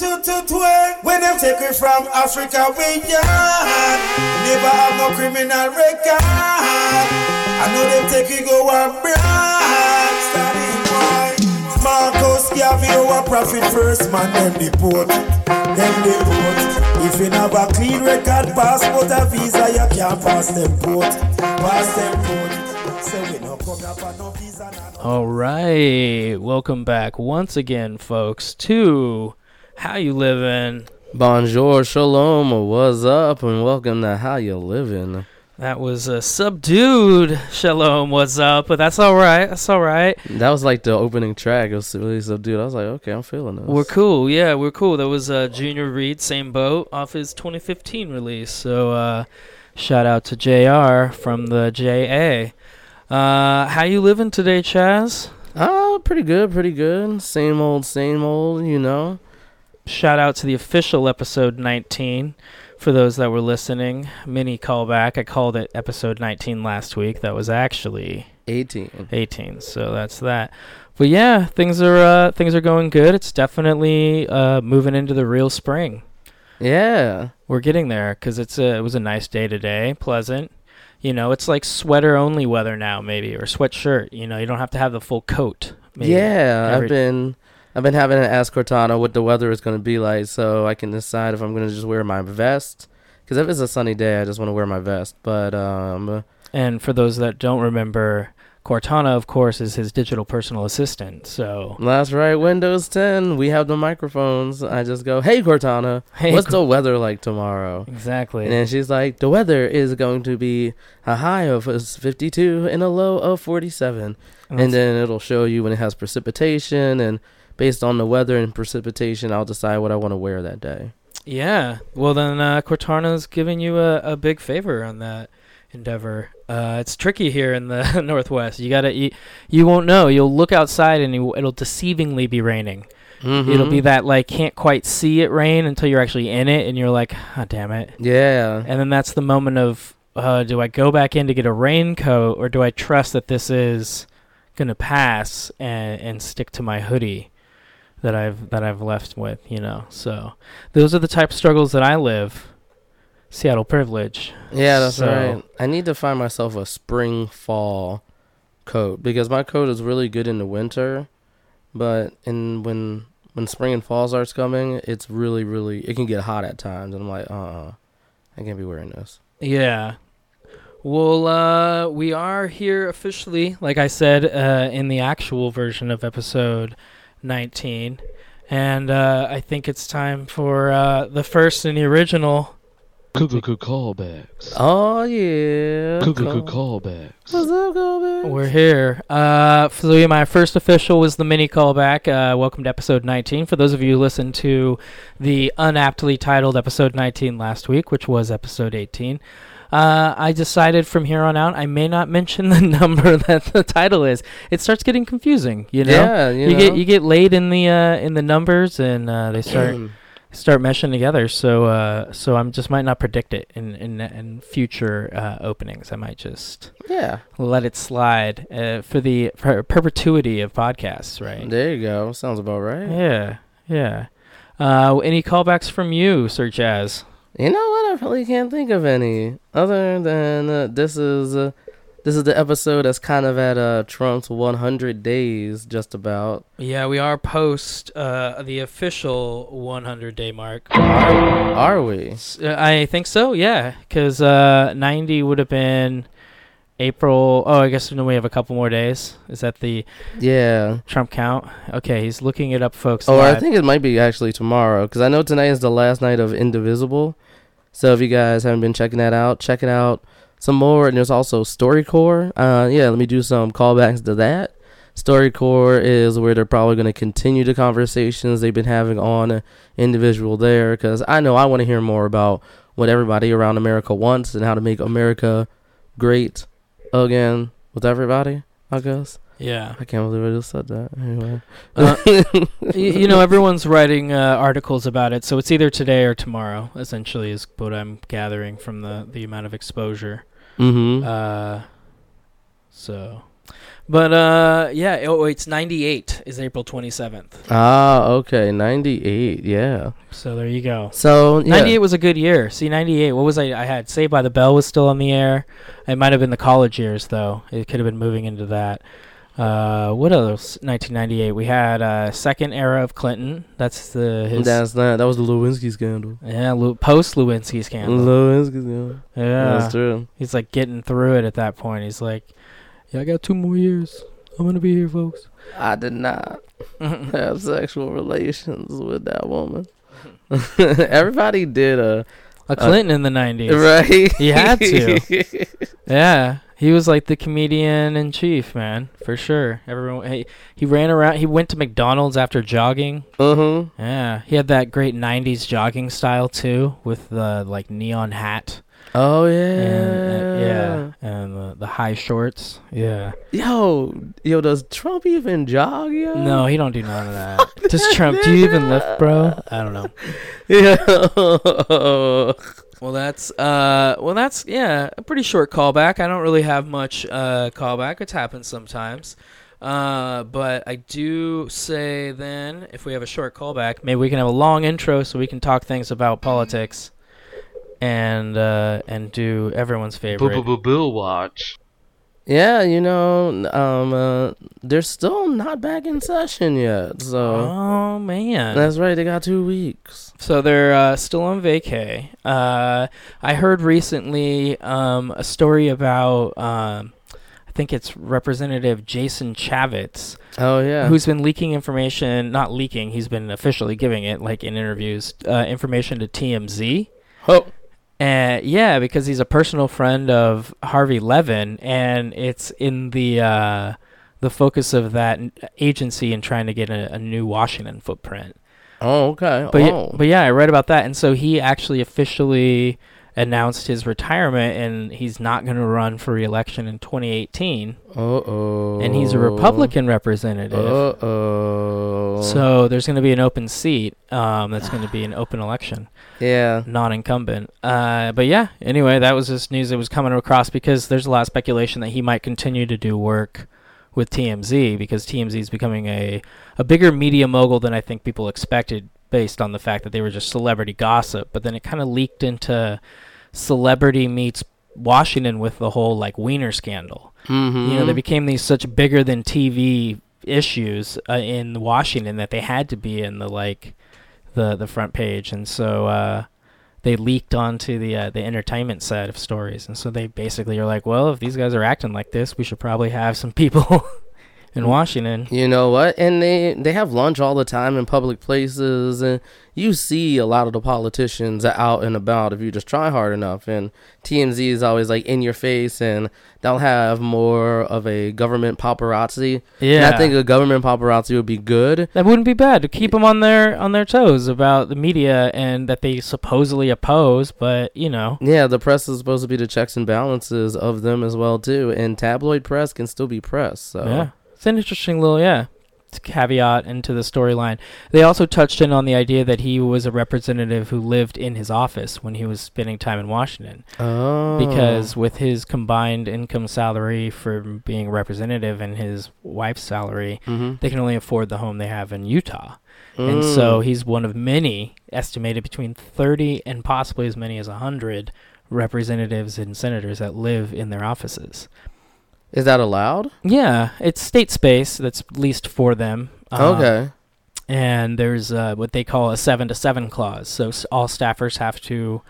to to twang. When them take we from Africa, we young. Never have no criminal record. I know them take we go abroad. Starting boy. Marcus Garvey, our profit first man, them deport. Them deport. If you have a clean record, passport, a visa, you can't pass them port. Pass them port. All right, welcome back once again, folks, to How You Living. Bonjour, shalom, what's up, and welcome to How You Living. That was a subdued shalom. What's up? But that's all right. That's all right. That was like the opening track. It was really subdued. I was like, okay, I'm feeling this. We're cool. Yeah, we're cool. That was uh, Junior Reid, same boat, off his 2015 release. So uh, shout out to JR from the JA. Uh, how you living today, Chaz? Oh, pretty good, pretty good. Same old, same old, you know. Shout out to the official episode 19 for those that were listening. Mini callback. I called it episode 19 last week. That was actually 18. 18. So that's that. But yeah, things are uh, things are going good. It's definitely uh, moving into the real spring. Yeah. We're getting there because it's a, it was a nice day today, pleasant. You know, it's like sweater only weather now, maybe or sweatshirt. You know, you don't have to have the full coat. Maybe. Yeah, Every- I've been I've been having to ask Cortana what the weather is going to be like so I can decide if I'm going to just wear my vest. Because if it's a sunny day, I just want to wear my vest. But um, And for those that don't remember, Cortana, of course, is his digital personal assistant. So, That's right, Windows 10. We have the microphones. I just go, "Hey Cortana, Hey, what's Cor- the weather like tomorrow?" exactly. And she's like, "The weather is going to be a high of uh, 52 and a low of 47." And And then it'll show you when it has precipitation and based on the weather and precipitation, I'll decide what I want to wear that day. yeah. Well, then uh, Cortana's giving you a, a big favor on that endeavor. Uh, it's tricky here in the Northwest. You gotta, you, you won't know. You'll look outside and you, it'll deceivingly be raining. It'll be that like can't quite see it rain until you're actually in it, and you're like, oh, damn it. Yeah. And then that's the moment of, uh, do I go back in to get a raincoat, or do I trust that this is gonna pass and and stick to my hoodie that I've that I've left with, you know? So those are the type of struggles that I live. Seattle privilege. Yeah, that's So- right. I need to find myself a spring fall coat because my coat is really good in the winter, but in when when spring and fall starts coming, it's really really it can get hot at times, and I'm like, uh, uh I can't be wearing this. Yeah. Well, uh, we are here officially, like I said, uh, in the actual version of episode 19. And uh, I think it's time for uh, the first and the original. Cuckoo callbacks. Oh yeah, Cuckoo Call- callbacks. What's up, callback? We're here. Uh, so yeah, my first official was the mini callback. Uh, welcome to episode 19. For those of you who listened to the unaptly titled episode 19 last week, which was episode 18, uh, I decided from here on out I may not mention the number that the title is. It starts getting confusing, you know. Yeah, you, You, know? get you get laid in the uh, in the numbers and uh, they start start meshing together. So uh, so I'm just might not predict it in in, in future uh, openings. I might just yeah. let it slide uh, for the per- perpetuity of podcasts, right? There you go. Sounds about right. Yeah, yeah. Uh, any callbacks from you, Sir Jazz? You know what? I really can't think of any other than uh, this is uh, this is the episode that's kind of at uh, Trump's 100 days, just about. Yeah, we are post uh, the official 100 day mark. Are we? Uh, I think so. Yeah, because uh, 90 would have been April. Oh, I guess no, we have a couple more days. Is that the Yeah. Trump count? Okay, he's looking it up, folks. Oh, I think it might be actually tomorrow because I know tonight is the last night of Indivisible. So if you guys haven't been checking that out, check it out some more. And there's also StoryCorps. Uh, yeah, let me do some callbacks to that. StoryCorps is where they're probably going to continue the conversations they've been having on individual there because I know I want to hear more about what everybody around America wants and how to make America great again with everybody. I guess Yeah. I can't believe I just said that. Anyway, Uh, y- you know, everyone's writing uh, articles about it, so it's either today or tomorrow. Essentially, is what I'm gathering from the the amount of exposure. mm-hmm. Uh, so But uh, yeah. Oh, it's 98 is April 27th. Ah, okay, ninety eight. Yeah. So there you go. So yeah. 98 was a good year. See, 98. What was I? I had Saved by the Bell was still on the air. It might have been the college years though. It could have been moving into that. Uh, what else? 1998. We had uh, second era of Clinton. That's the his. That's not. That was the Lewinsky scandal. yeah, Lew- post Lewinsky scandal. Lewinsky scandal. yeah, That's true. he's like getting through it at that point. He's like, "Yeah, I got two more years. I'm gonna be here, folks." I did not have sexual relations with that woman. Everybody did a A Clinton in the 90s. right. He had to. Yeah, he was like the comedian in chief, man, for sure. Everyone, he, he ran around. He went to McDonald's after jogging. uh huh. Yeah, he had that great '90s jogging style too, with the like neon hat. Oh yeah. And, uh, yeah, and the, the high shorts. Yeah. Yo, yo, does Trump even jog? Yo? No, he don't do none of that. Does Trump? Do you even lift, bro? I don't know. Yeah. Well, that's uh, well, that's yeah, a pretty short callback. I don't really have much uh callback. It happens sometimes. Uh, but I do say then, if we have a short callback, maybe we can have a long intro so we can talk things about politics, and uh, and do everyone's favorite. Bill watch. yeah, you know, um, uh, they're still not back in session yet. So Oh man, that's right. They got two weeks. So they're uh, still on vacay. Uh, I heard recently um, a story about, um, I think it's Representative Jason Chaffetz, Oh yeah. who's been leaking information, not leaking, he's been officially giving it, like in interviews, uh, information to TMZ. oh. And yeah, because he's a personal friend of Harvey Levin, and it's in the uh, the focus of that agency in trying to get a, a new Washington footprint. Oh okay. But oh. but yeah, I read about that, and so he actually officially announced his retirement, and he's not going to run for re-election in 2018, Uh oh. and he's a Republican representative. Oh. So there's going to be an open seat. Um, that's going to be an open election, yeah. non-incumbent. Uh, but yeah, anyway, that was just news that was coming across because there's a lot of speculation that he might continue to do work with TMZ because TMZ is becoming a a bigger media mogul than I think people expected based on the fact that they were just celebrity gossip. But then it kind of leaked into celebrity meets Washington with the whole like Wiener scandal. Mm-hmm. You know, they became these such bigger than TV issues uh, in Washington that they had to be in the like the the front page, and so uh, they leaked onto the uh, the entertainment side of stories, and so they basically are like, well, if these guys are acting like this, we should probably have some people in Washington. You know what? And they they have lunch all the time in public places, and you see a lot of the politicians out and about if you just try hard enough. And TMZ is always like in your face, and they'll have more of a government paparazzi. Yeah, And I think a government paparazzi would be good. that wouldn't be bad to keep them on their on their toes about the media and that they supposedly oppose, but you know. Yeah, the press is supposed to be the checks and balances of them as well too, and tabloid press can still be press. So Yeah, it's an interesting little yeah caveat into the storyline. They also touched in on the idea that he was a representative who lived in his office when he was spending time in Washington, oh, because with his combined income salary for being a representative and his wife's salary, hmm they can only afford the home they have in Utah. And so he's one of many, estimated between 30 and possibly as many as 100 representatives and senators that live in their offices. Is that allowed? Yeah, it's state space that's leased for them. Uh, okay. And there's uh, what they call a seven to seven clause. So all staffers have to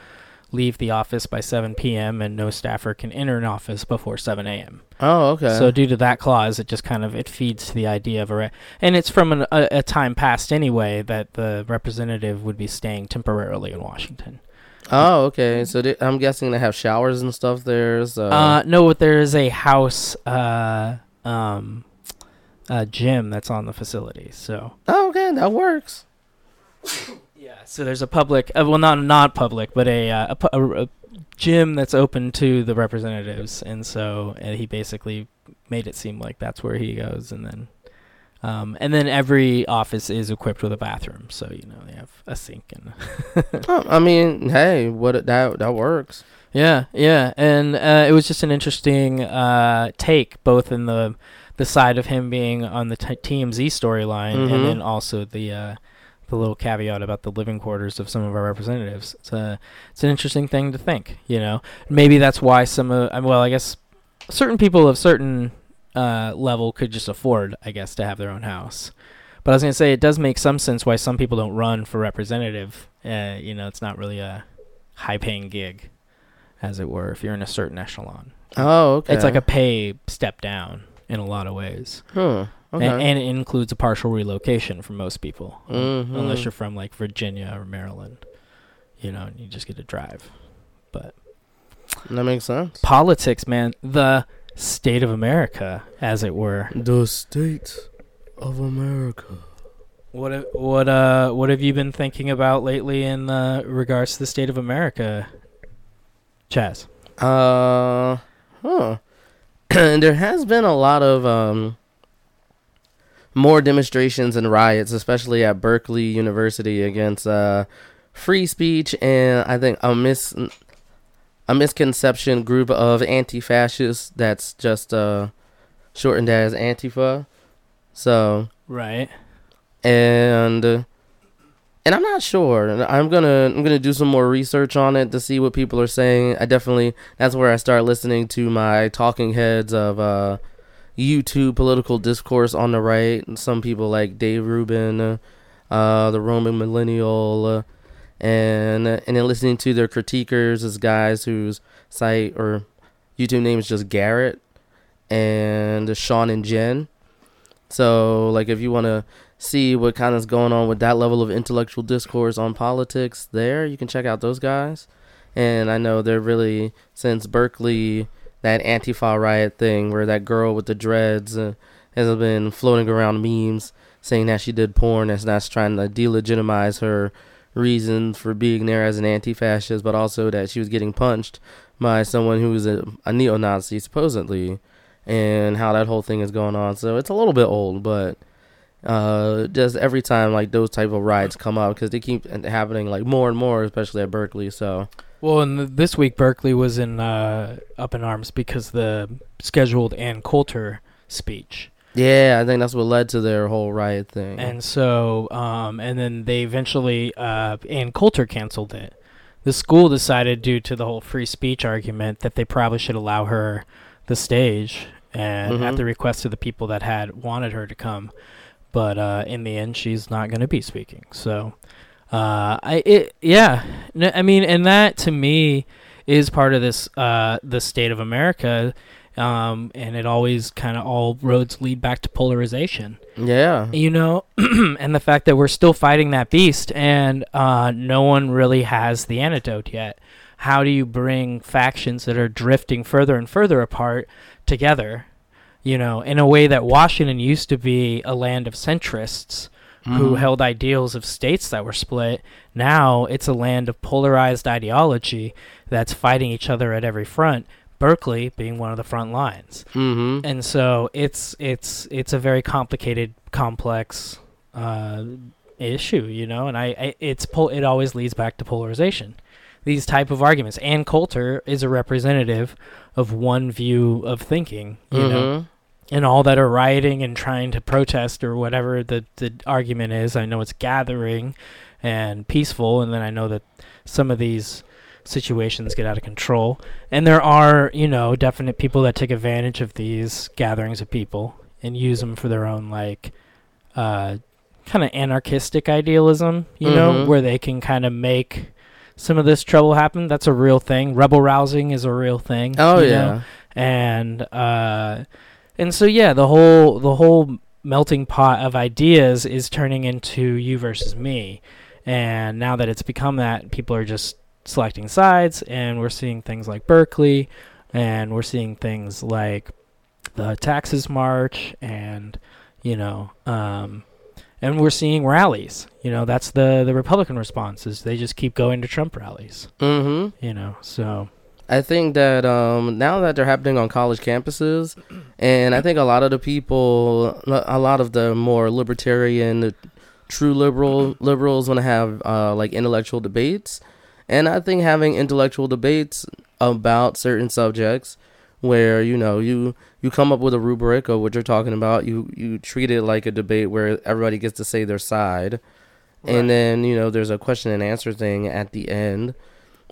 leave the office by 7 p.m. and no staffer can enter an office before 7 a.m. Oh, okay. So due to that clause, it just kind of it feeds to the idea of a re- and it's from an, a, a time past anyway that the representative would be staying temporarily in Washington. Oh, okay. So they, I'm guessing they have showers and stuff there. So Uh, no, but there is a house uh, um, uh, gym that's on the facility. So oh, okay, that works. yeah, so there's a public, uh, well, not not public, but a, uh, a, a, a gym that's open to the representatives, and so and he basically made it seem like that's where he goes, and then. Um, and then every office is equipped with a bathroom, so you know they have a sink and Oh, I mean, hey, what that that works. Yeah, yeah, and uh, it was just an interesting uh, take, both in the the side of him being on the t- TMZ storyline, Mhm. and then also the uh, the little caveat about the living quarters of some of our representatives. It's a it's an interesting thing to think. You know, maybe that's why some of well, I guess certain people of certain uh, level could just afford, I guess, to have their own house. But I was gonna say it does make some sense why some people don't run for representative. Uh, you know, it's not really a high-paying gig, as it were, if you're in a certain echelon. Oh, okay. It's like a pay step down in a lot of ways, Huh. Okay. and, and it includes a partial relocation for most people, Mhm. unless you're from like Virginia or Maryland. You know, and you just get to drive. But that makes sense. Politics, man, the state of America, as it were. The state of America. What have- what uh what have you been thinking about lately in uh, regards to the state of America, Chaz? Uh, huh. there has been a lot of um more demonstrations and riots, especially at Berkeley University against uh free speech and I think a mis a misconception group of anti-fascists that's just uh shortened as Antifa. So Right. and and I'm not sure. I'm gonna I'm gonna do some more research on it to see what people are saying. I definitely that's where I start listening to my talking heads of uh, YouTube political discourse on the right. And some people like Dave Rubin, uh, uh, the Roaming Millennial, uh, and and then listening to their critiquers as guys whose site or YouTube name is just Garrett and Sean and Jen. So like if you want to see what kind of is going on with that level of intellectual discourse on politics there, you can check out those guys. And I know they're really since Berkeley that Antifa riot thing where that girl with the dreads uh, has been floating around memes saying that she did porn and that's trying to delegitimize her reason for being there as an anti-fascist, but also that she was getting punched by someone who was a, a neo-Nazi supposedly, and how that whole thing is going on. So it's a little bit old, but uh, just every time like those type of rides come up because they keep happening like more and more, especially at Berkeley. So Well, and th- this week Berkeley was in uh, up in arms because the scheduled Ann Coulter speech, yeah, I think that's what led to their whole riot thing. and so um, and then they eventually uh, Ann Coulter canceled it. The school decided, due to the whole free speech argument, that they probably should allow her the stage, and at Mhm. the request of the people that had wanted her to come. But uh, in the end, she's not going to be speaking. So, uh, I it yeah, I mean, and that to me is part of this uh, the state of America, um, and it always kind of all roads lead back to polarization. Yeah, you know and the fact that we're still fighting that beast and uh, no one really has the antidote yet. How do you bring factions that are drifting further and further apart together you know in a way that washington used to be a land of centrists who Mhm. held ideals of states that were split. Now it's a land of polarized ideology that's fighting each other at every front berkeley being one of the front lines Mm-hmm. and so it's it's it's a very complicated complex uh, issue you know and I, I it's pol- it always leads back to polarization these type of arguments Ann Coulter is a representative of one view of thinking you know Mm-hmm. and all that are rioting and trying to protest or whatever the the argument is I know it's gathering and peaceful and then I know that some of these situations get out of control and there are you know definite people that take advantage of these gatherings of people and use them for their own like uh kind of anarchistic idealism you know Mhm. where they can kind of make some of this trouble happen that's a real thing rebel rousing is a real thing Oh you know? yeah. and uh and so yeah the whole the whole melting pot of ideas is turning into you versus me and now that it's become that people are just selecting sides and we're seeing things like berkeley and we're seeing things like the taxes march and you know um and we're seeing rallies. You know that's the the republican response is they just keep going to trump rallies. Mm-hmm. you know so. I think that um, now that they're happening on college campuses, and I think a lot of the people, a lot of the more libertarian, the true liberal liberals want to have uh, like intellectual debates, and I think having intellectual debates about certain subjects where you know you you come up with a rubric of what you're talking about. You you treat it like a debate where everybody gets to say their side, Right. and then you know there's a question and answer thing at the end.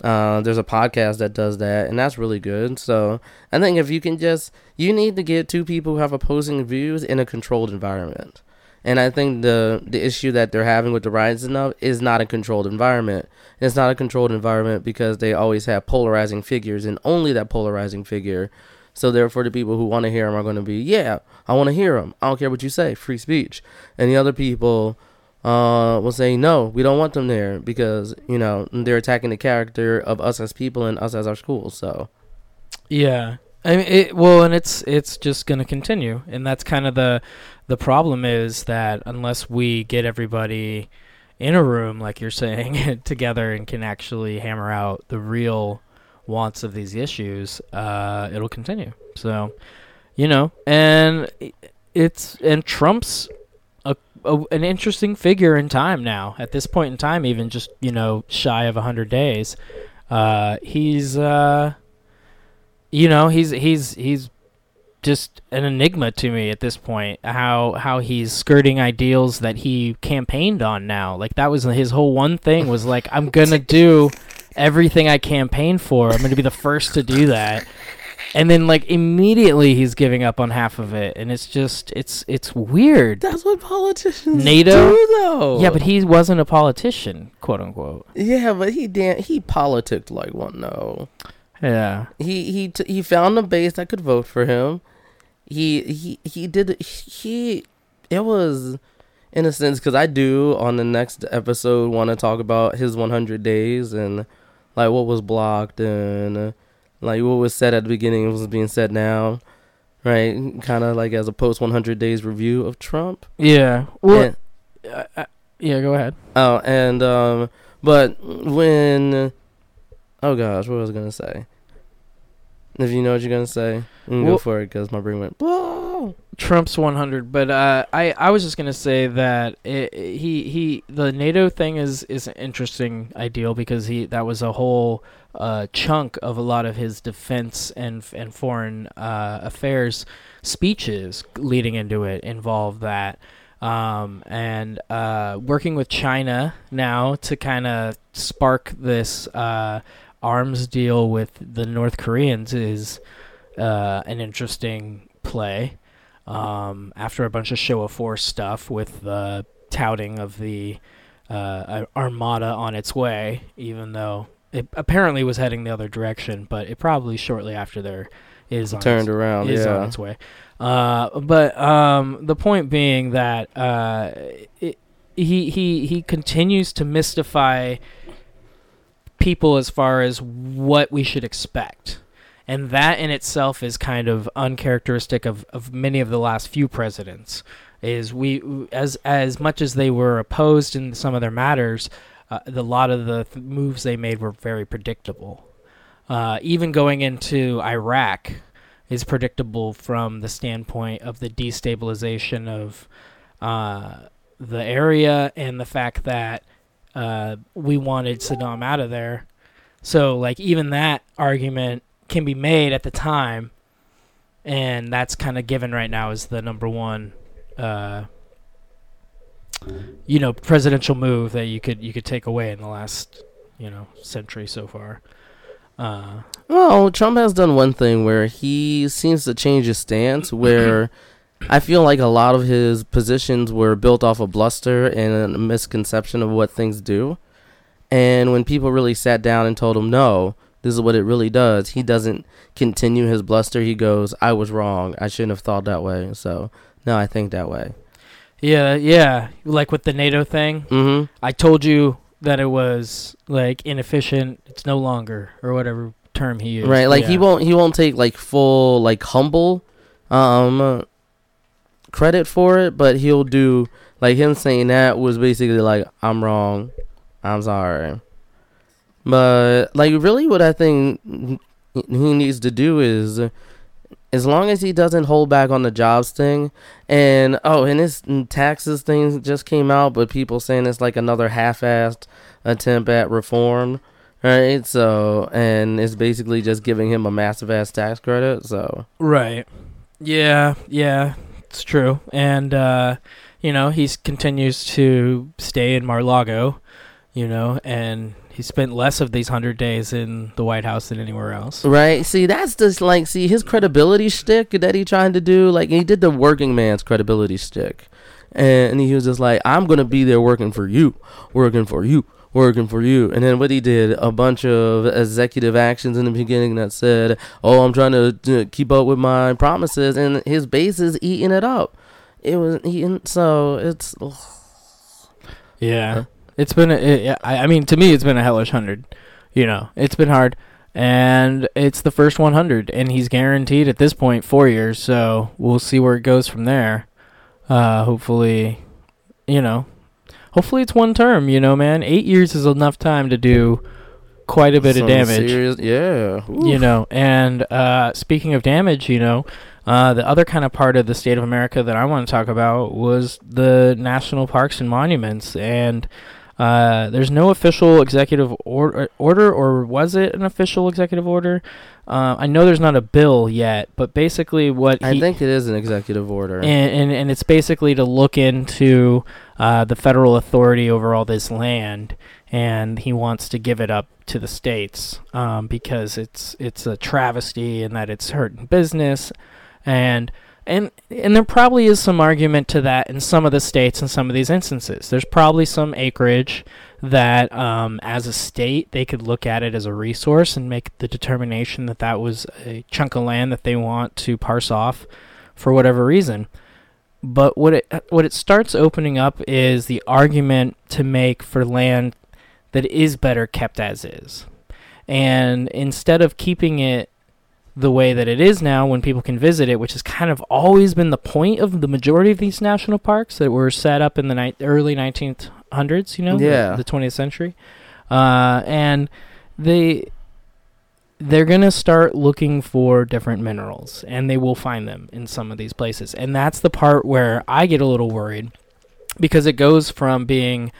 Uh, there's a podcast that does that, and that's really good. So I think if you can just, you need to get two people who have opposing views in a controlled environment. And I think the the issue that they're having with the riots stuff is not a controlled environment. It's not a controlled environment because they always have polarizing figures and only that polarizing figure. So therefore, the people who want to hear them are going to be, yeah, I want to hear them. I don't care what you say, free speech. And the other people uh, will say, no, we don't want them there because you know they're attacking the character of us as people and us as our schools. So Yeah. I mean, it, well, and it's it's just going to continue, and that's kind of the the problem is that unless we get everybody in a room, like you're saying, together and can actually hammer out the real wants of these issues, uh, it'll continue. So, you know, and it's and Trump's a, a an interesting figure in time now. At this point in time, even just you know shy of hundred days, uh, he's. Uh, you know he's he's he's just an enigma to me at this point how how he's skirting ideals that he campaigned on now like that was his whole one thing was like i'm gonna do everything i campaigned for i'm gonna be the first to do that and then like immediately he's giving up on half of it and it's just it's it's weird that's what politicians NATO? do, though. yeah but he wasn't a politician quote unquote yeah, but he dan- he politicked like one though. Yeah He he t- he found a base that could vote for him. He he he did he it was in a sense because I do on the next episode want to talk about his 100 days and like what was blocked and like what was said at the beginning was being said now, right? Kind of like as a post 100 days review of Trump. yeah well And- yeah go ahead Oh, and um, but when, oh gosh, what was I gonna say? If you know what you're gonna say, Well- go for it because my brain went. Whoa. Trump's 100, but uh, I I was just gonna say that it, he he the NATO thing is is an interesting ideal because he that was a whole uh, chunk of a lot of his defense and and foreign uh, affairs speeches leading into it involved that. Um, and uh, working with China now to kind of spark this uh, arms deal with the North Koreans is uh, an interesting play um, after a bunch of show of force stuff with the touting of the uh, armada on its way, even though it apparently was heading the other direction, but it probably shortly after there is on Turned its, around, is on yeah. its way. Uh, but um, the point being that uh, it, he he he continues to mystify people as far as what we should expect. And that in itself is kind of uncharacteristic of, of many of the last few presidents. Is we as as much as they were opposed in some of their matters, uh, the lot of the th- moves they made were very predictable. Uh, even going into Iraq is predictable from the standpoint of the destabilization of uh, the area and the fact that uh, we wanted Saddam out of there. So, like, even that argument can be made at the time, and that's kind of given right now as the number one, uh, you know, presidential move that you could you could take away in the last, you know, century so far. Uh, Well, Trump has done one thing where he seems to change his stance. Where I feel like a lot of his positions were built off of bluster and a misconception of what things do. And when people really sat down and told him, no, this is what it really does, he doesn't continue his bluster. He goes, I was wrong. I shouldn't have thought that way. So, now I think that way. yeah, yeah, like with the NATO thing, Mm I told you that it was like inefficient. It's no longer, or whatever term he used. Right. Like, he won't, he won't take like full, like humble, um, credit for it, but he'll do, like, him saying that was basically like, I'm wrong. I'm sorry. But, like, really what I think he needs to do is, as long as he doesn't hold back on the jobs thing, and oh, and his taxes thing just came out, but people saying it's like another half-assed attempt at reform. right? So, and it's basically just giving him a massive ass tax credit. So, Right. Yeah, yeah, it's true. And uh, you know, he continues to stay in Mar-Lago, you know, and he spent less of these 100 days in the White House than anywhere else. right? See, that's just like, see, his credibility shtick that he trying to do. Like, he did the working man's credibility shtick, and he was just like, I'm gonna be there working for you, working for you. Working for you, and then what he did a bunch of executive actions in the beginning that said, "Oh, I'm trying to uh, keep up with my promises," and his base is eating it up. It was eating, so it's Yeah. Huh? It's been a, it, I I mean to me it's been a hellish 100. You know, it's been hard and it's the first 100 and he's guaranteed at this point 4 years, so we'll see where it goes from there. Uh hopefully, you know, hopefully it's one term, you know, man. 8 years is enough time to do quite a bit some of damage. serious- yeah, you know and uh, speaking of damage you know uh, the other kind of part of the state of america that i want to talk about was the national parks and monuments and uh, there's no official executive or- order or was it an official executive order uh, i know there's not a bill yet but basically what I he- think it is an executive order. and, and and it's basically to look into uh, the federal authority over all this land, and he wants to give it up to the states um, because it's it's a travesty and that it's hurting business, and and and there probably is some argument to that in some of the states in some of these instances. There's probably some acreage that, um, as a state, they could look at it as a resource and make the determination that that was a chunk of land that they want to parse off for whatever reason. But what it what it starts opening up is the argument to make for land that is better kept as is. And instead of keeping it the way that it is now when people can visit it, which has kind of always been the point of the majority of these national parks that were set up in the ni- early 1900s, you know, the- Yeah. the, 20th century. Uh, and they they're going to start looking for different minerals and they will find them in some of these places. And that's the part where I get a little worried because it goes from being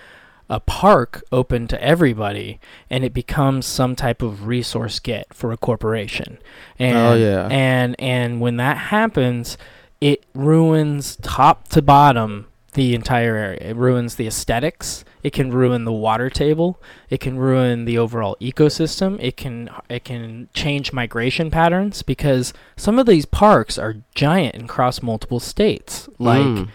a park open to everybody and it becomes some type of resource get for a corporation. And Oh, yeah. and and when that happens, it ruins top to bottom the entire area. It ruins the aesthetics. It can ruin the water table. It can ruin the overall ecosystem. It can it can change migration patterns because some of these parks are giant and cross multiple states, like Mm.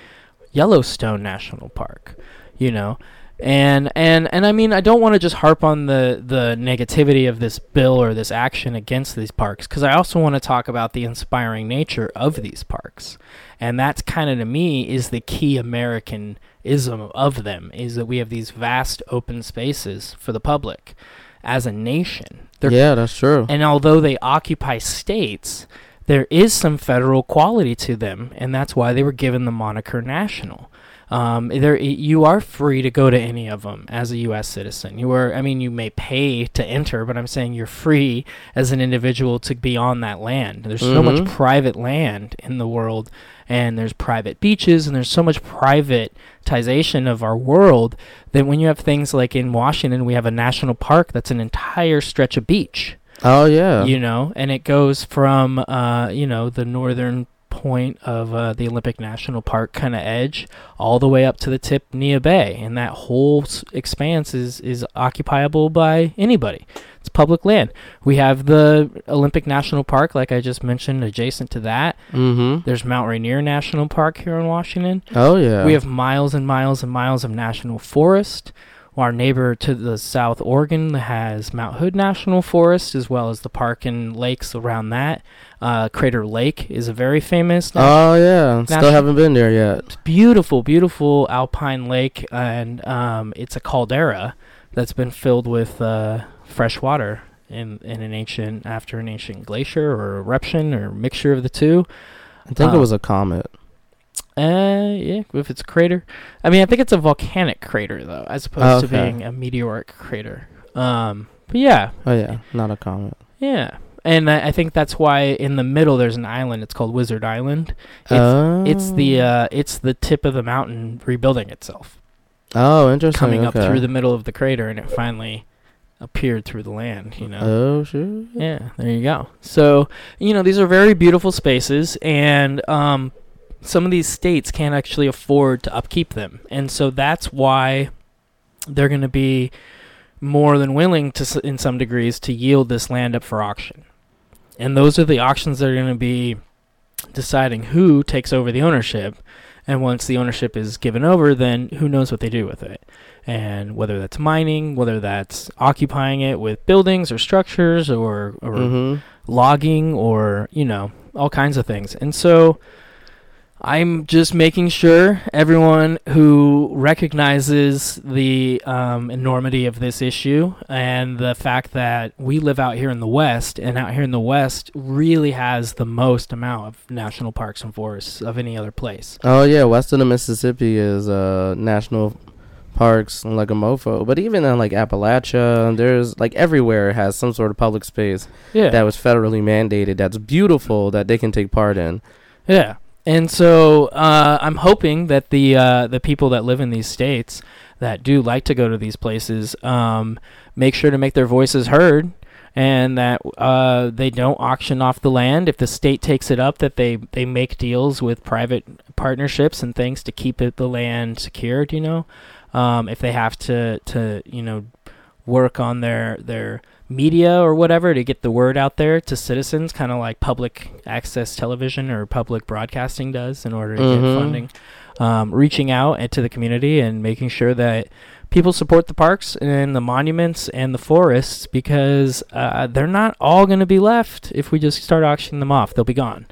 Yellowstone National Park, you know. And and and I mean I don't want to just harp on the the negativity of this bill or this action against these parks cuz I also want to talk about the inspiring nature of these parks. And that's kind of to me is the key Americanism of them is that we have these vast open spaces for the public as a nation. They're yeah, that's true. and although they occupy states, there is some federal quality to them, and that's why they were given the moniker national. Um, there, you are free to go to any of them as a U.S. citizen. You are, I mean, you may pay to enter, but I'm saying you're free as an individual to be on that land. There's so much Mhm. private land in the world, and there's private beaches, and there's so much privatization of our world that when you have things like in Washington, we have a national park that's an entire stretch of beach oh yeah. you know, and it goes from uh, you know the northern point of uh, the Olympic National Park kind of edge all the way up to the tip Neah Bay, and that whole expanse is is occupiable by anybody. It's public land. We have the Olympic National Park, like I just mentioned, adjacent to that. mm-hmm. There's Mount Rainier National Park here in Washington. Oh yeah. We have miles and miles and miles of national forest. Our neighbor to the south, Oregon, has Mount Hood National Forest, as well as the park and lakes around that. Uh, Crater Lake is a very famous, Oh yeah. Still haven't been there yet. beautiful, beautiful alpine lake, and um, it's a caldera that's been filled with uh, fresh water in, in an ancient after an ancient glacier or eruption or mixture of the two. I think Uh, it was a comet. Uh, yeah, if it's a crater. I mean, I think it's a volcanic crater though, as opposed to Okay. being a meteoric crater. Um, but yeah, Oh yeah, not a comet. yeah, and I, I think that's why in the middle there's an island. It's called Wizard Island. It's oh. it's the uh, it's the tip of the mountain rebuilding itself, Oh, interesting. coming up through the middle of the crater, and it finally appeared through the land. You know. Oh sure. Yeah, there you go. So, you know, these are very beautiful spaces, and um, some of these states can't actually afford to upkeep them. And so that's why they're going to be more than willing to, in some degrees, to yield this land up for auction. And those are the auctions that are going to be deciding who takes over the ownership. And once the ownership is given over, then who knows what they do with it. And whether that's mining, whether that's occupying it with buildings or structures or, or Mm-hmm. logging or you know all kinds of things and so i'm just making sure everyone who recognizes the um, enormity of this issue and the fact that we live out here in the west and out here in the west really has the most amount of national parks and forests of any other place Oh yeah, west of the Mississippi is uh national parks like a mofo. But even in like Appalachia, there's like everywhere has some sort of public space yeah that was federally mandated that's beautiful that they can take part in. Yeah, and so uh, I'm hoping that the uh, the people that live in these states that do like to go to these places um, make sure to make their voices heard, and that uh, they don't auction off the land. If the state takes it up, that they they make deals with private partnerships and things to keep it, the land secured. You know, um, if they have to to you know work on their their media or whatever to get the word out there to citizens, kind of like public access television or public broadcasting does in order to Mhm. get funding. Um, reaching out to the community and making sure that people support the parks and the monuments and the forests because uh, they're not all going to be left if we just start auctioning them off. They'll be gone.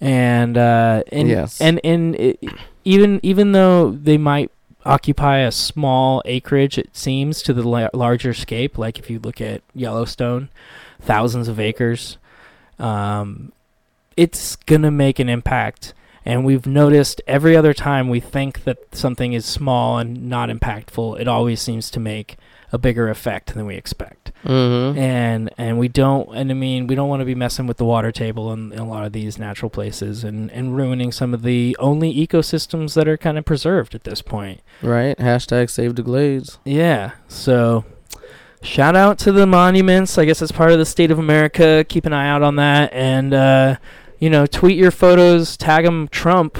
And uh, and Yes. and and it, even even though they might occupy a small acreage, it seems to the la- larger scape. Like if you look at Yellowstone, thousands of acres, um, it's gonna make an impact. And we've noticed every other time we think that something is small and not impactful, it always seems to make a bigger effect than we expect. Mm-hmm. And and we don't and I mean we don't want to be messing with the water table in, in a lot of these natural places and, and ruining some of the only ecosystems that are kind of preserved at this point. Right. Hashtag save the glades. Yeah. So shout out to the monuments. I guess it's part of the state of America. Keep an eye out on that and uh, you know, tweet your photos, tag them Trump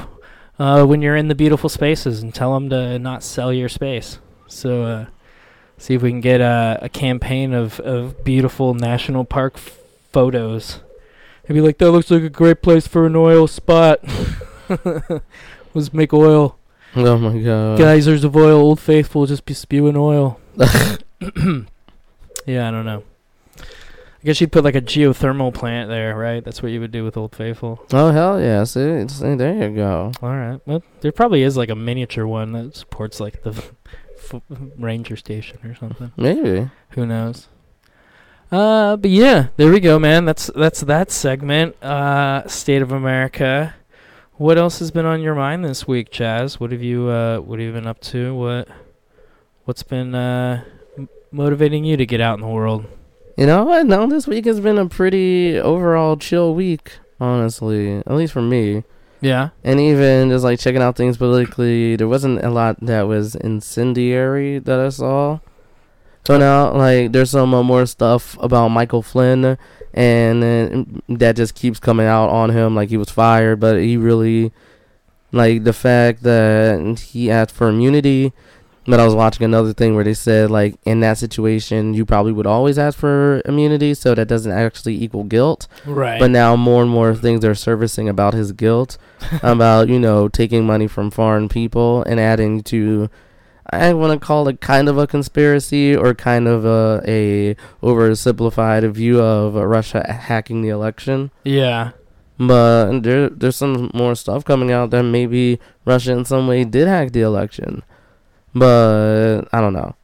uh, when you're in the beautiful spaces and tell them to not sell your space. So uh, see if we can get a, a campaign of, of beautiful national park f- photos. And be like, that looks like a great place for an oil spot. Let's make oil. Oh my god. Geysers of oil, Old Faithful just be spewing oil. yeah, I don't know. I guess you'd put like a geothermal plant there, right? That's what you would do with Old Faithful. Oh hell yeah! See, see, there you go. All right. Well, there probably is like a miniature one that supports like the f- ranger station or something. Maybe. Who knows? Uh, but yeah, there we go, man. That's that's that segment. Uh, State of America. What else has been on your mind this week, Chaz? What have you uh What have you been up to? What What's been uh m- motivating you to get out in the world? You know what? No, this week has been a pretty overall chill week, honestly. At least for me. Yeah. And even just like checking out things politically, there wasn't a lot that was incendiary that I saw. So now, like, there's some uh, more stuff about Michael Flynn, and then that just keeps coming out on him, like he was fired, but he really, like, the fact that he asked for immunity. But I was watching another thing where they said, like, in that situation, you probably would always ask for immunity, so that doesn't actually equal guilt. Right. But now more and more things are surfacing about his guilt, about you know taking money from foreign people and adding to, I want to call it kind of a conspiracy or kind of a, a oversimplified view of Russia hacking the election. yeah. But there there's some more stuff coming out that maybe Russia in some way did hack the election, but I don't know.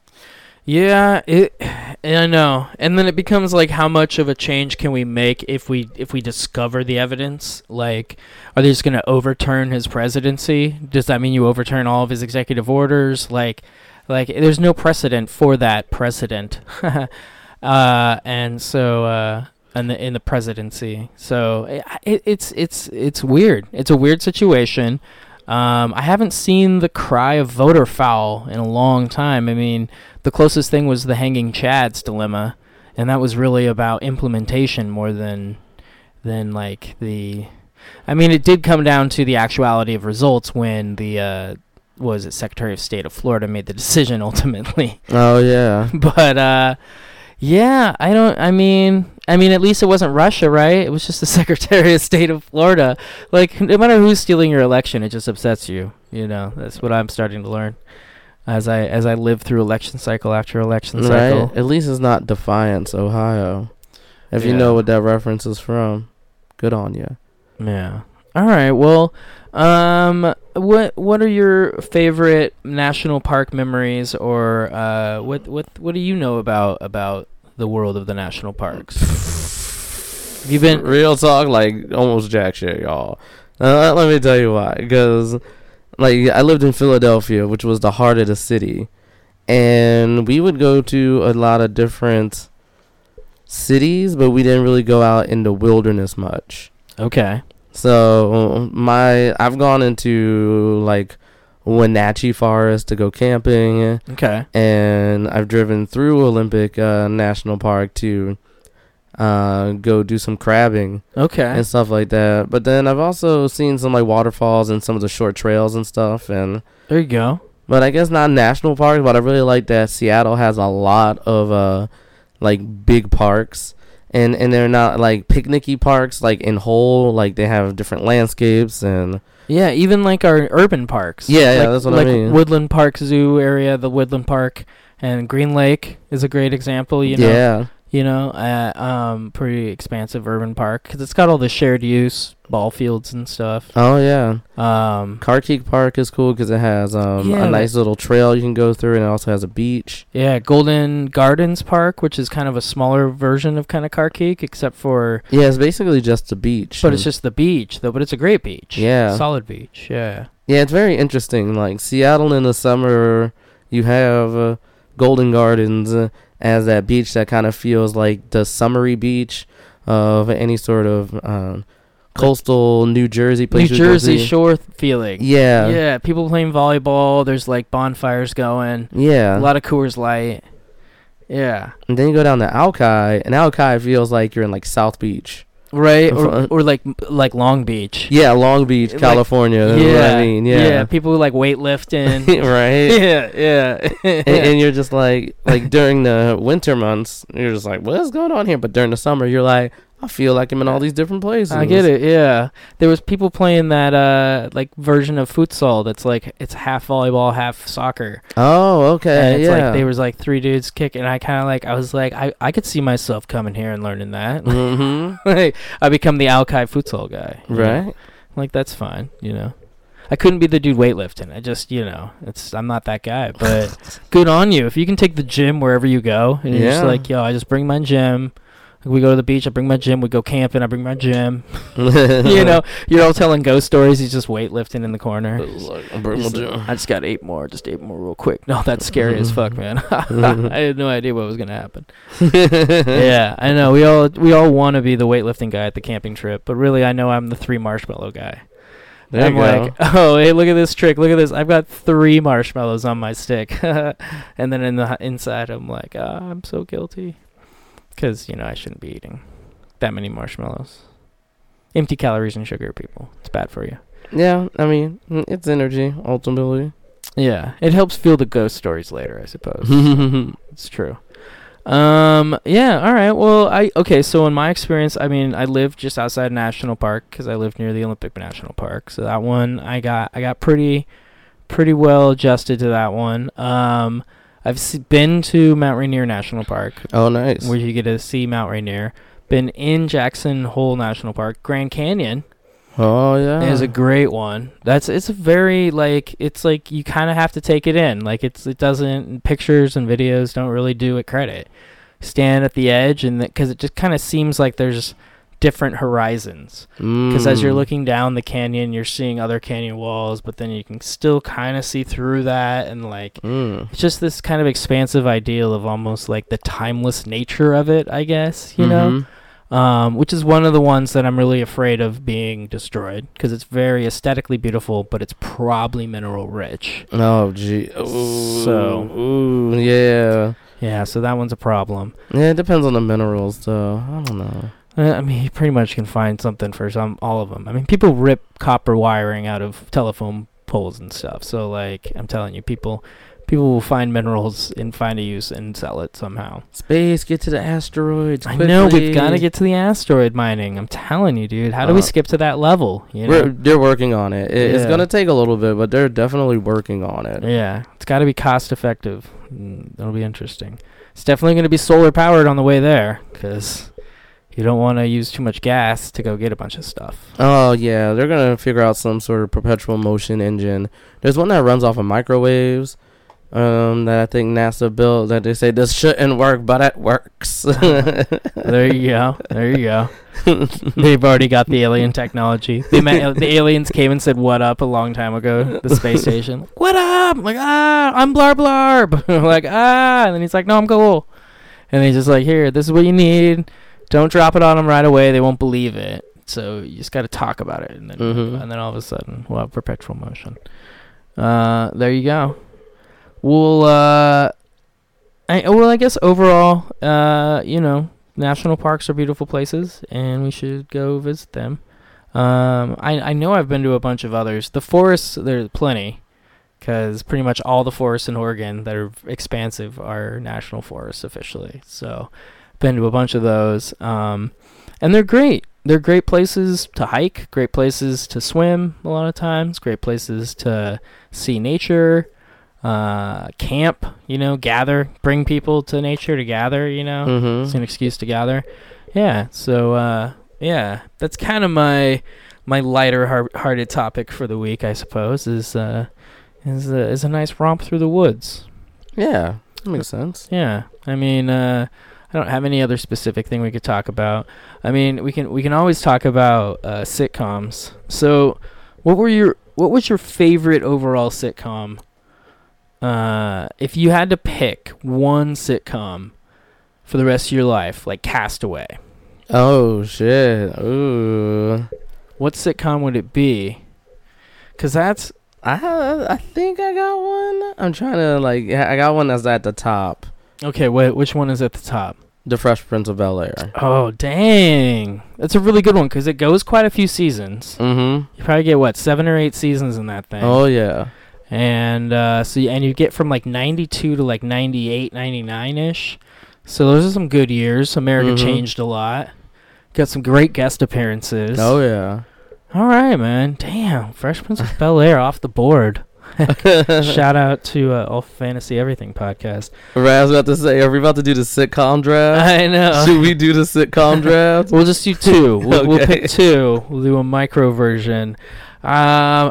Yeah, it. I know, and then it becomes like, how much of a change can we make if we if we discover the evidence? Like, are they just going to overturn his presidency? Does that mean you overturn all of his executive orders? Like, like there's no precedent for that precedent, uh, and so uh, in the in the presidency. So it, it, it's it's it's weird. It's a weird situation. Um, I haven't seen the cry of voter foul in a long time. I mean, the closest thing was the hanging Chad's dilemma, and that was really about implementation more than than like the. I mean, it did come down to the actuality of results when the uh, was it Secretary of State of Florida made the decision ultimately. Oh yeah. but uh, yeah, I don't. I mean, I mean, at least it wasn't Russia, right? It was just the Secretary of State of Florida. Like, no matter who's stealing your election, it just upsets you. You know, that's what I'm starting to learn as I as I live through election cycle after election cycle. Right. At least it's not Defiance, Ohio. If you know what that reference is from, good on you. Yeah. All right. Well, um, what what are your favorite national park memories, or uh, what what what do you know about about the world of the national parks? You've been? Real talk, like almost jack shit, y'all. Uh, let me tell you why. Because, like, I lived in Philadelphia, which was the heart of the city, and we would go to a lot of different cities, but we didn't really go out in the wilderness much. Okay. So my, I've gone into like Wenatchee Forest to go camping. Okay. and I've driven through Olympic uh, National Park to uh, go do some crabbing Okay. and stuff like that. But then I've also seen some like waterfalls and some of the short trails and stuff. And There you go. but I guess not national parks. But I really like that Seattle has a lot of uh, like big parks. And, and they're not like picnicky parks like in whole like they have different landscapes and Yeah, even like our urban parks. Yeah, yeah, like, that's what I like mean. Woodland Park Zoo area, the Woodland Park, and Green Lake is a great example. You know, yeah you know, uh, um, pretty expansive urban park because it's got all the shared use ball fields and stuff. oh yeah Um, Carkeek Park is cool because it has um, Yeah, a nice little trail you can go through, and it also has a beach. yeah, Golden Gardens Park, which is kind of a smaller version of kind of Carkeek, except for, Yeah, it's basically just a beach. but it's just the beach though. But it's a great beach. Yeah. solid beach. Yeah. yeah, it's very interesting. Like Seattle in the summer, you have uh, Golden Gardens uh, as that beach that kind of feels like the summery beach of any sort of um, coastal New Jersey place. New Jersey shore feeling. Yeah, Yeah, people playing volleyball. There's like bonfires going. yeah. A lot of Coors Light. Yeah. and then you go down to Alki, and Alki feels like you're in like South Beach. Right. Or, or like like Long Beach. Yeah, Long Beach, Like- California. that's what I mean, yeah, People who like weightlifting. right. yeah. Yeah. and, and you're just like like during the winter months you're just like what's going on here but during the summer you're like i feel like i'm in all these different places I get it. Yeah. There was people playing that uh like version of futsal that's like it's half volleyball, half soccer. oh okay and it's yeah like there was like three dudes kicking. I kind of like I was like I I could see myself coming here and learning that. mm-hmm. like I become the Alki futsal guy. you know? right Like that's fine, you know. I couldn't be the dude weightlifting. I just, you know, it's I'm not that guy. But good on you if you can take the gym wherever you go. And you're just like, yo, I just bring my gym. We go to the beach. I bring my gym. We go camping. I bring my gym. you know, you're all telling ghost stories. He's just weightlifting in the corner. Like, I'm bringing He's my like. I just got eight more. Just eight more real quick. No, that's scary as fuck, man. I had no idea what was gonna happen. yeah, I know. We all we all want to be the weightlifting guy at the camping trip, but really, I know I'm the three marshmallow guy. there I'm like, oh, hey, look at this trick. Look at this. I've got three marshmallows on my stick, and then in the inside, I'm like, ah, I'm so guilty, because you know I shouldn't be eating that many marshmallows. Empty calories and sugar, people. It's bad for you. yeah i mean mm, it's energy ultimately Yeah, it helps feel the ghost stories later, I suppose. It's true. Um. Yeah. All right. Well, I okay. So in my experience, I mean, I lived just outside National Park because I lived near the Olympic National Park. So that one, I got I got pretty, pretty well adjusted to that one. Um, I've s- been to Mount Rainier National Park, oh nice where you get to see Mount Rainier. Been in Jackson Hole National Park, Grand Canyon oh yeah is a great one. That's it's a very like it's like you kind of have to take it in. Like it's it doesn't pictures and videos don't really do it credit. Stand at the edge and because it just kind of seems like there's different horizons. Because as you're Mm. looking down the canyon, you're seeing other canyon walls, but then you can still kind of see through that and like Mm. it's just this kind of expansive ideal of almost like the timeless nature of it. I guess you know. Mhm. um, which is one of the ones that I'm really afraid of being destroyed because it's very aesthetically beautiful, but it's probably mineral rich. Oh, gee. Ooh, So- ooh, yeah. Yeah, so that one's a problem. Yeah, it depends on the minerals, though. I don't know. Uh, I mean, you pretty much can find something for some all of them. I mean, people rip copper wiring out of telephone poles and stuff. So, like, I'm telling you, people people will find minerals and find a use and sell it somehow. Space, get to the asteroids. I know we've got to get to the asteroid mining. I'm telling you, dude. How do we Uh, skip to that level? You know? they're working on it. it It's gonna take a little bit, but they're definitely working on it. Yeah, it's got to be cost effective. Mm, That'll be interesting. It's definitely going to be solar powered on the way there because you don't want to use too much gas to go get a bunch of stuff. Oh yeah, they're gonna figure out some sort of perpetual motion engine. There's one that runs off of microwaves. Um, that I think NASA built. That they say this shouldn't work, but it works. There you go. There you go. They've already got the alien technology. The, ma- the aliens came and said "What up" a long time ago. The space station. What up? I'm like ah, I'm blar blarb. like ah, and then he's like, no, I'm cool. And he's just like, here, this is what you need. Don't drop it on them right away. They won't believe it. So you just got to talk about it, and then Mhm. and then all of a sudden, we'll have perpetual motion. Uh, there you go. We'll uh, I well, I guess overall, uh, you know, national parks are beautiful places, and we should go visit them. Um, I I know I've been to a bunch of others. The forests, there's plenty, because pretty much all the forests in Oregon that are expansive are national forests officially. So, been to a bunch of those, um, and they're great. They're great places to hike, great places to swim. A lot of times, great places to see nature, uh, camp. You know, gather, bring people to nature to gather. You know, mm-hmm. it's an excuse to gather. Yeah. So uh, yeah, that's kind of my my lighter hearted topic for the week, I suppose. Is uh, is a, is a nice romp through the woods. Yeah, that makes sense. Yeah. I mean, uh, I don't have any other specific thing we could talk about. I mean, we can we can always talk about uh, sitcoms. So, what were your what was your favorite overall sitcom? Uh, if you had to pick one sitcom for the rest of your life, like Castaway, Oh shit. Ooh. what sitcom would it be? Cause that's I I think I got one. I'm trying to like I got one that's at the top. okay. Wait, which one is at the top? The Fresh Prince of Bel Air. Oh dang, that's a really good one because it goes quite a few seasons. Mm-hmm. You probably get what seven or eight seasons in that thing. Oh yeah. and uh, so and you get from like 92 to like 98 99 ish so those are some good years america Mhm. changed a lot got some great guest appearances Oh yeah. all right man damn fresh prince of bel air off the board shout out to uh, all fantasy everything podcast Right, I was about to say, are we about to do the sitcom draft? i know Should we do the sitcom draft? We'll just do two. We'll, we'll pick two. We'll do a micro version. Um,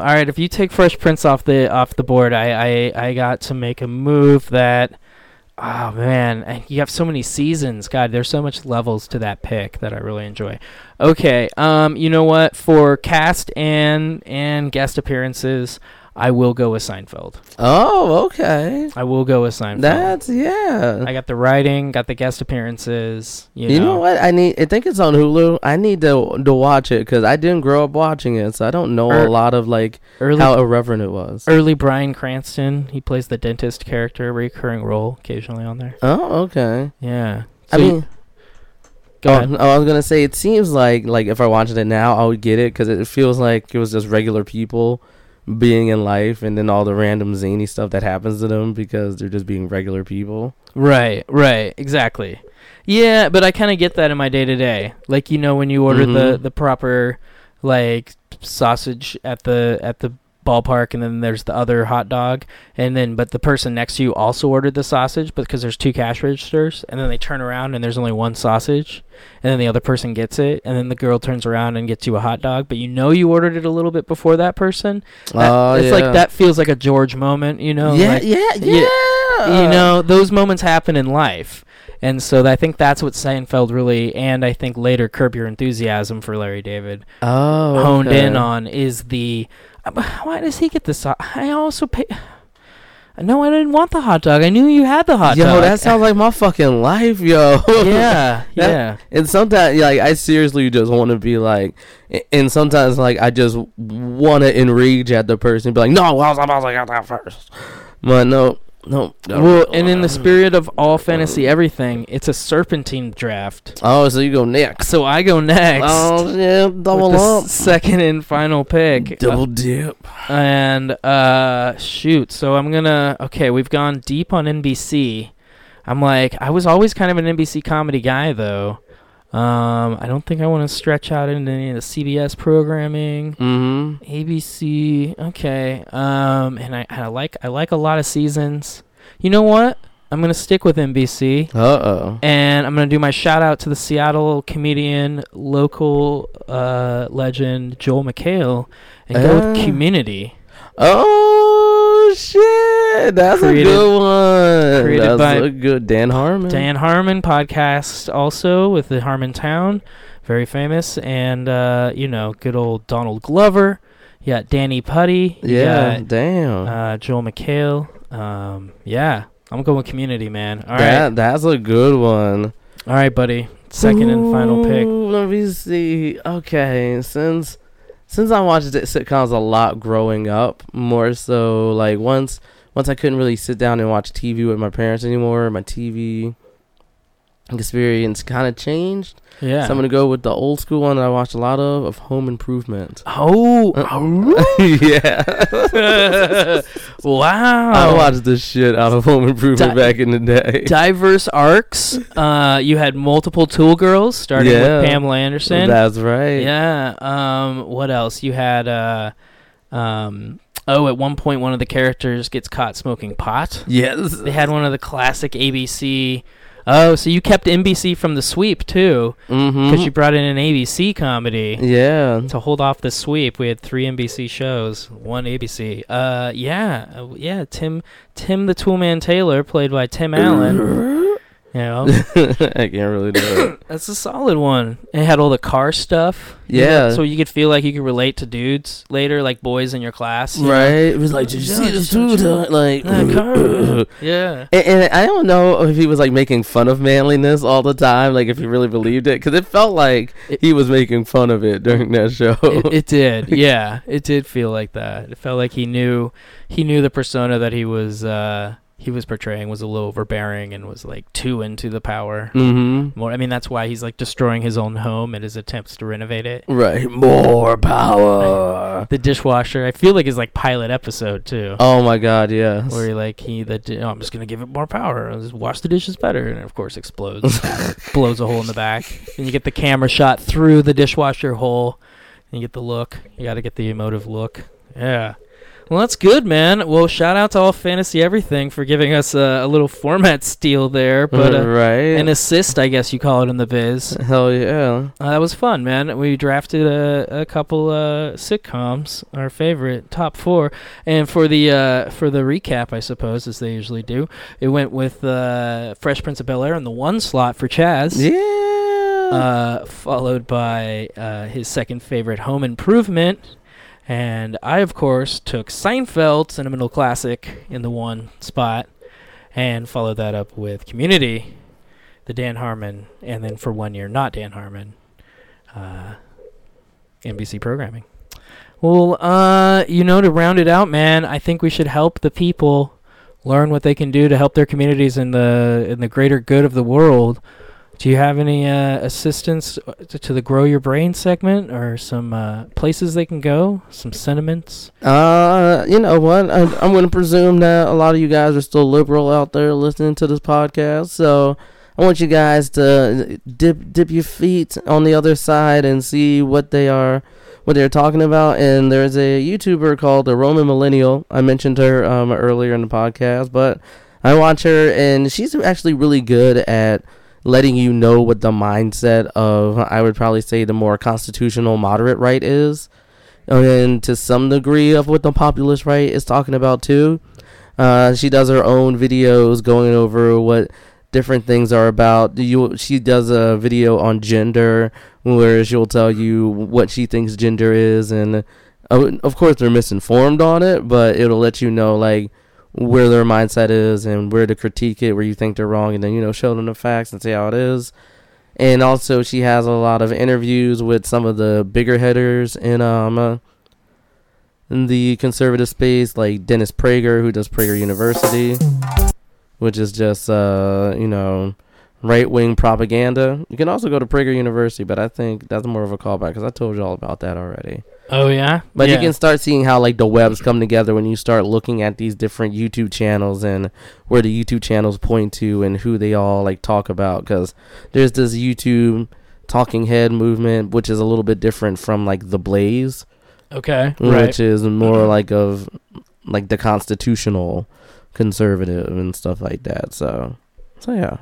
all right. If you take Fresh Prince off the off the board, I I, I got to make a move that. Oh man, you have so many seasons. God, there's so much levels to that pick that I really enjoy. Okay. Um, you know what? For cast and and guest appearances, I will go with Seinfeld. Oh, okay. I will go with Seinfeld. That's yeah. I got the writing, got the guest appearances. You, You, know. know what? I need. I think it's on Hulu. I need to to watch it because I didn't grow up watching it, so I don't know Er- a lot of like Early how irreverent it was. early Bryan Cranston. He plays the dentist character, recurring role occasionally on there. Oh, okay. Yeah. I So you- mean, go oh. I was gonna say it seems like like if I watched it now, I would get it because it feels like it was just regular people being in life, and then all the random zany stuff that happens to them because they're just being regular people. Right, right, exactly. Yeah, but I kind of get that in my day to day. Like you know when you order the Mhm. the proper like sausage at the at the ballpark and then there's the other hot dog. And then but the person next to you also ordered the sausage because there's two cash registers and then they turn around and there's only one sausage and then the other person gets it and then the girl turns around and gets you a hot dog. But you know you ordered it a little bit before that person. That- Oh, it's yeah. like that feels like a george moment you know? Yeah, like, yeah, yeah, yeah. you know those moments happen in life. And so i think that's what seinfeld really and i think later curb your enthusiasm for larry david Oh, honed in on is the why does he get the sau- i also pay No, I didn't want the hot dog. I knew you had the hot yo, dog. Yo, that sounds like my fucking life, yo. yeah, yeah. And sometimes, like, I seriously just want to be like, and sometimes, like, I just want to enrage at the person, be like, no, I was I was like, I got that first. But no, no. no. Well, and in the spirit of all fantasy everything, it's a serpentine draft. Oh, so you go next. So I go next. Oh, yeah, double with up. s- second and final pick. Double dip. And uh shoot, so I'm gonna okay, we've gone deep on NBC. I'm like I was always kind of an NBC comedy guy though. Um I don't think I want to stretch out into any of the CBS programming. Mm-hmm. ABC, okay. Um and I, I like I like a lot of seasons. You know what? I'm gonna stick with NBC. Uh-oh. And I'm gonna do my shout out to the Seattle comedian, local uh, legend Joel McHale, and go Ah. with Community. Oh, shit. That's Created- a good one. created That's by a good Dan Harmon. Dan Harmon podcast also with the Harmontown, very famous, and uh, you know, good old Donald Glover. You got Danny Pudi. Yeah, got, damn. uh, Joel McHale. Um, yeah, I'm going with Community, man. All right, that that's a good one. all right, buddy. Second and final pick. Let me see. Okay, since since I watched it, sitcoms a lot growing up, more so like once once I couldn't really sit down and watch TV with my parents anymore. My TV experience kind of changed. Yeah. So I'm gonna go with the old school one that I watched a lot of of Home Improvement. oh, yeah, wow. I watched the shit out of Home Improvement Di- back in the day. diverse arcs. Uh, you had multiple Tool girls, starting Yeah. with Pamela Anderson. That's right. Yeah. Um. What else? You had. Uh. Um. Oh, at one point, one of the characters gets caught smoking pot. Yes. They had one of the classic ABC. Oh, so you kept NBC from the sweep too, Mm-hmm. because you brought in an ABC comedy yeah. to hold off the sweep. We had three NBC shows, one ABC. Uh, yeah, uh, yeah. Tim, Tim the Toolman Taylor, played by Tim Allen. You know, I can't really do it. That's a solid one. It had all the car stuff. you know, Yeah. so you could feel like you could relate to dudes later, like boys in your class. you know? Right? It was like, did you see this dude? Like, That car. yeah. And, and I don't know if he was like making fun of manliness all the time, like if he really believed it, because it felt like It- he was making fun of it during that show. It, it did. Yeah. It did feel like that. It felt like he knew he knew the persona that he was uh he was portraying was a little overbearing and was like too into the power. mm-hmm. More I mean that's why he's like destroying his own home in his attempts to renovate it. Right. More power. The dishwasher, I feel like is like pilot episode too. Oh my God! Yes. Where he like he di- oh, I'm just gonna give it more power. I'll just wash the dishes better, and of course explodes, blows a hole in the back, and you get the camera shot through the dishwasher hole, and you get the look. You got to get the emotive look. Yeah. Well, that's good, man. Well, shout out to all fantasy everything for giving us a, a little format steal there, but uh, right. an assist, I guess you call it in the biz. Hell yeah. Uh, that was fun, man. We drafted a, a couple uh, sitcoms, our favorite top four, and for the uh, for the recap, I suppose, as they usually do, it went with uh, Fresh Prince of Bel Air in the one slot for Chaz, Yeah. uh, followed by uh, his second favorite, Home Improvement, and I, of course, took Seinfeld, Sentimental Classic, in the one spot, and followed that up with Community, the Dan Harmon, and then for one year, not Dan Harmon, uh, NBC programming. Well, uh, you know, to round it out, man, I think we should help the people learn what they can do to help their communities in the in the greater good of the world. Do you have any uh, assistance uh, to, to the Grow Your Brain segment, or some uh, places they can go, some sentiments? Uh, you know what? I, I'm going to presume that a lot of you guys are still liberal out there listening to this podcast. So I want you guys to dip dip your feet on the other side and see what they are, what they're talking about. And there's a YouTuber called the Roaming Millennial. I mentioned her um, earlier in the podcast, but I watch her and she's actually really good at letting you know what the mindset of I would probably say the more constitutional moderate right is and to some degree of what the populist right is talking about too. Uh, she does her own videos going over what different things are about. You, she does a video on gender where she'll tell you what she thinks gender is, and uh, of course they're misinformed on it, but it'll let you know like where their mindset is and where to critique it, where you think they're wrong, and then you know show them the facts and see how it is. And also, she has a lot of interviews with some of the bigger headers in um uh, in the conservative space, like Dennis Prager, who does Prager University, which is just uh you know right wing propaganda. You can also go to Prager University, but I think that's more of a callback because I told you all about that already. Oh yeah, But yeah. you can start seeing how like the webs come together when you start looking at these different YouTube channels and where the YouTube channels point to and who they all like talk about. Because there's this YouTube talking head movement, which is a little bit different from like the Blaze, okay, right. which is more mm-hmm. like of like the constitutional conservative and stuff like that. So, so yeah,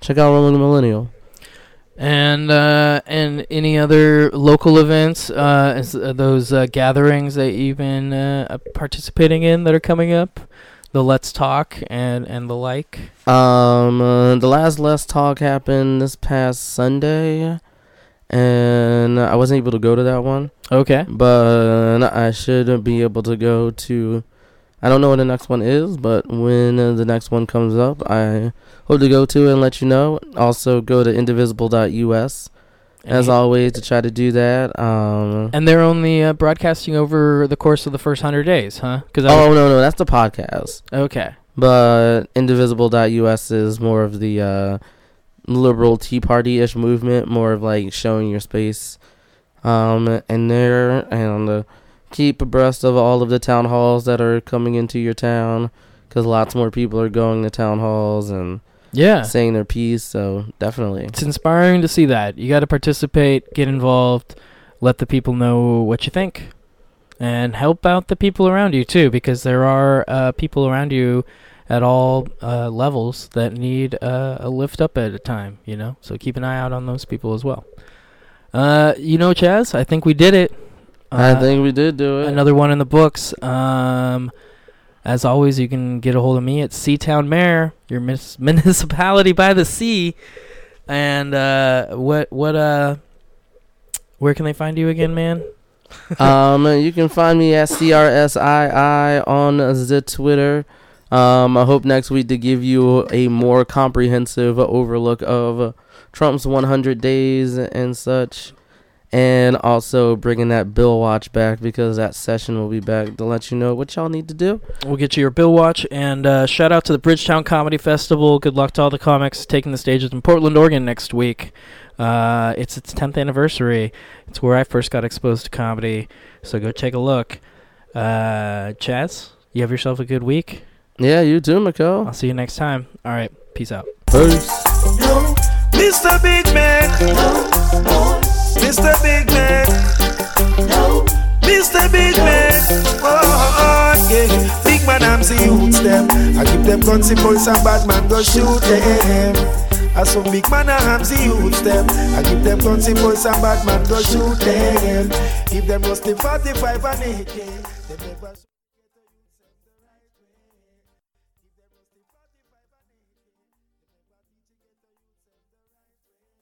check out Roaming Millennial. And uh, and any other local events, uh, uh, those uh, gatherings that you've been uh, participating in that are coming up, the Let's Talk and and the like. Um, uh, the last Let's Talk happened this past Sunday, and I wasn't able to go to that one, Okay. but I should be able to go to. I don't know when the next one is, but when uh, the next one comes up, I hope to go to and let you know. Also, go to indivisible.us as always to try to do that. Um, and they're only uh, broadcasting over the course of the first hundred days, huh? Because oh no, no, that's the podcast. okay. But indivisible.us is more of the uh, liberal Tea Party ish movement, more of like showing your space um, in there and uh, keep abreast of all of the town halls that are coming into your town because lots more people are going to town halls and Yeah. saying their piece. So definitely. It's inspiring to see that. You got to participate, get involved, let the people know what you think, and help out the people around you too, because there are uh, people around you at all uh, levels that need uh, a lift up at a time. You know, so keep an eye out on those people as well. Uh, you know, Chaz, I think we did it. I Uh, think we did do it. another one in the books. Um, as always, you can get a hold of me at Seatown Mayor, your mis- municipality by the sea. And uh, what what uh, where can they find you again, man? um, you can find me at CRSII on the Twitter. Um, I hope next week to give you a more comprehensive overlook of Trump's 100 days and such. And also bringing that bill watch back because that session will be back to let you know what y'all need to do. We'll get you your bill watch and uh, shout out to the Bridgetown Comedy Festival. Good luck to all the comics taking the stages in Portland, Oregon next week. Uh, it's its 10th anniversary. It's where I first got exposed to comedy. So go take a look. Uh, Chaz, you have yourself a good week. Yeah, you too, Miko. I'll see you next time. All right. Peace out. Peace. Mr. Big Man. Mr. Big Man. Mr. Big Man. Oh, oh, yeah. Big man, I'm the youths them. I give them guns bullets and bad man go shoot them. I some big man, I'm the youths them. I give them guns bullets and bad man go shoot them. Give them the 45 and 18.